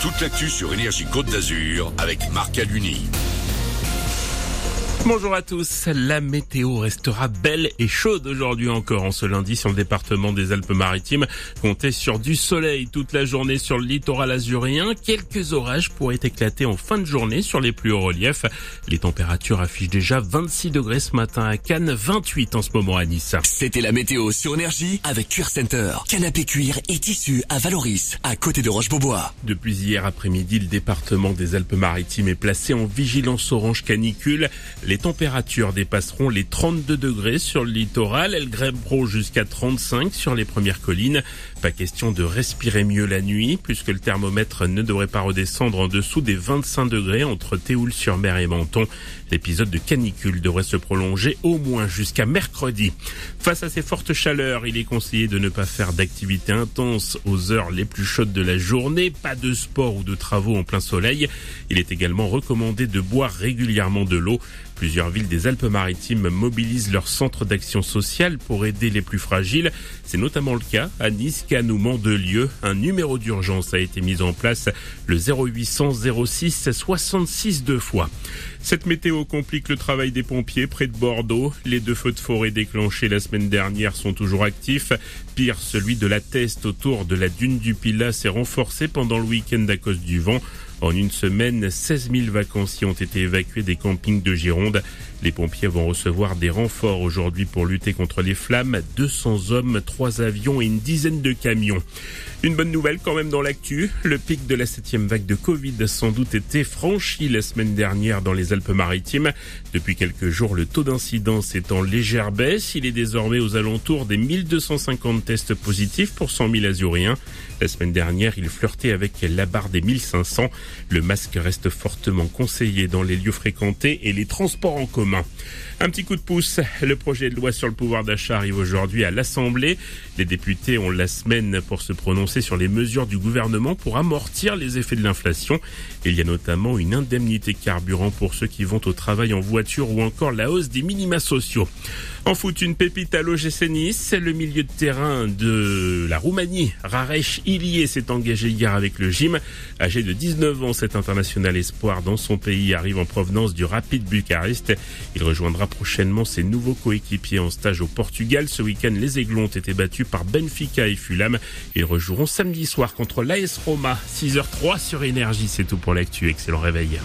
toute l'actu sur Énergie Côte d'Azur avec Marc Aluni. Bonjour à tous. La météo restera belle et chaude aujourd'hui encore en ce lundi sur le département des Alpes-Maritimes. Comptez sur du soleil toute la journée sur le littoral azurien. Quelques orages pourraient éclater en fin de journée sur les plus hauts reliefs. Les températures affichent déjà 26 degrés ce matin à Cannes, 28 en ce moment à Nice. C'était la météo sur Énergie avec Cuir Center. Canapé cuir et tissu à Valoris, à côté de Roche-Beaubois. Depuis hier après-midi, le département des Alpes-Maritimes est placé en vigilance orange canicule. Les températures dépasseront les 32 degrés sur le littoral. Elles grimperont jusqu'à 35 sur les premières collines. Pas question de respirer mieux la nuit puisque le thermomètre ne devrait pas redescendre en dessous des 25 degrés entre Théoul-sur-Mer et Menton. L'épisode de canicule devrait se prolonger au moins jusqu'à mercredi. Face à ces fortes chaleurs, il est conseillé de ne pas faire d'activité intense aux heures les plus chaudes de la journée, pas de sport ou de travaux en plein soleil. Il est également recommandé de boire régulièrement de l'eau. Plusieurs villes des Alpes-Maritimes mobilisent leur centre d'action sociale pour aider les plus fragiles. C'est notamment le cas à Nice, Cannes ou Mandelieu. Un numéro d'urgence a été mis en place, le 0800 06 66 deux fois. Cette météo complique le travail des pompiers près de Bordeaux. Les deux feux de forêt déclenchés la semaine dernière sont toujours actifs. Pire, celui de la Teste autour de la dune du Pilat s'est renforcé pendant le week-end à cause du vent. En une semaine, 16 000 vacanciers ont été évacués des campings de Gironde. Les pompiers vont recevoir des renforts aujourd'hui pour lutter contre les flammes. 200 hommes, 3 avions et une dizaine de camions. Une bonne nouvelle quand même dans l'actu. Le pic de la septième vague de Covid a sans doute été franchi la semaine dernière dans les Alpes-Maritimes. Depuis quelques jours, le taux d'incidence est en légère baisse. Il est désormais aux alentours des 1250 tests positifs pour 100 000 azuriens. La semaine dernière, il flirtait avec la barre des 1500. Le masque reste fortement conseillé dans les lieux fréquentés et les transports en commun. Un petit coup de pouce. Le projet de loi sur le pouvoir d'achat arrive aujourd'hui à l'Assemblée. Les députés ont la semaine pour se prononcer sur les mesures du gouvernement pour amortir les effets de l'inflation. Il y a notamment une indemnité carburant pour ceux qui vont au travail en voiture ou encore la hausse des minima sociaux. En foot, une pépite à l'OGC Nice. Le milieu de terrain de la Roumanie, Raresh Ilié, s'est engagé hier avec le gym. Âgé de 19 ans, cet international espoir dans son pays arrive en provenance du Rapid Bucarest. Il rejoindra prochainement ses nouveaux coéquipiers en stage au Portugal. Ce week-end, les Aiglons ont été battus par Benfica et Fulham. Ils rejoueront samedi soir contre l'AS Roma, 6h03 sur Énergie. C'est tout pour l'actu. Excellent réveil.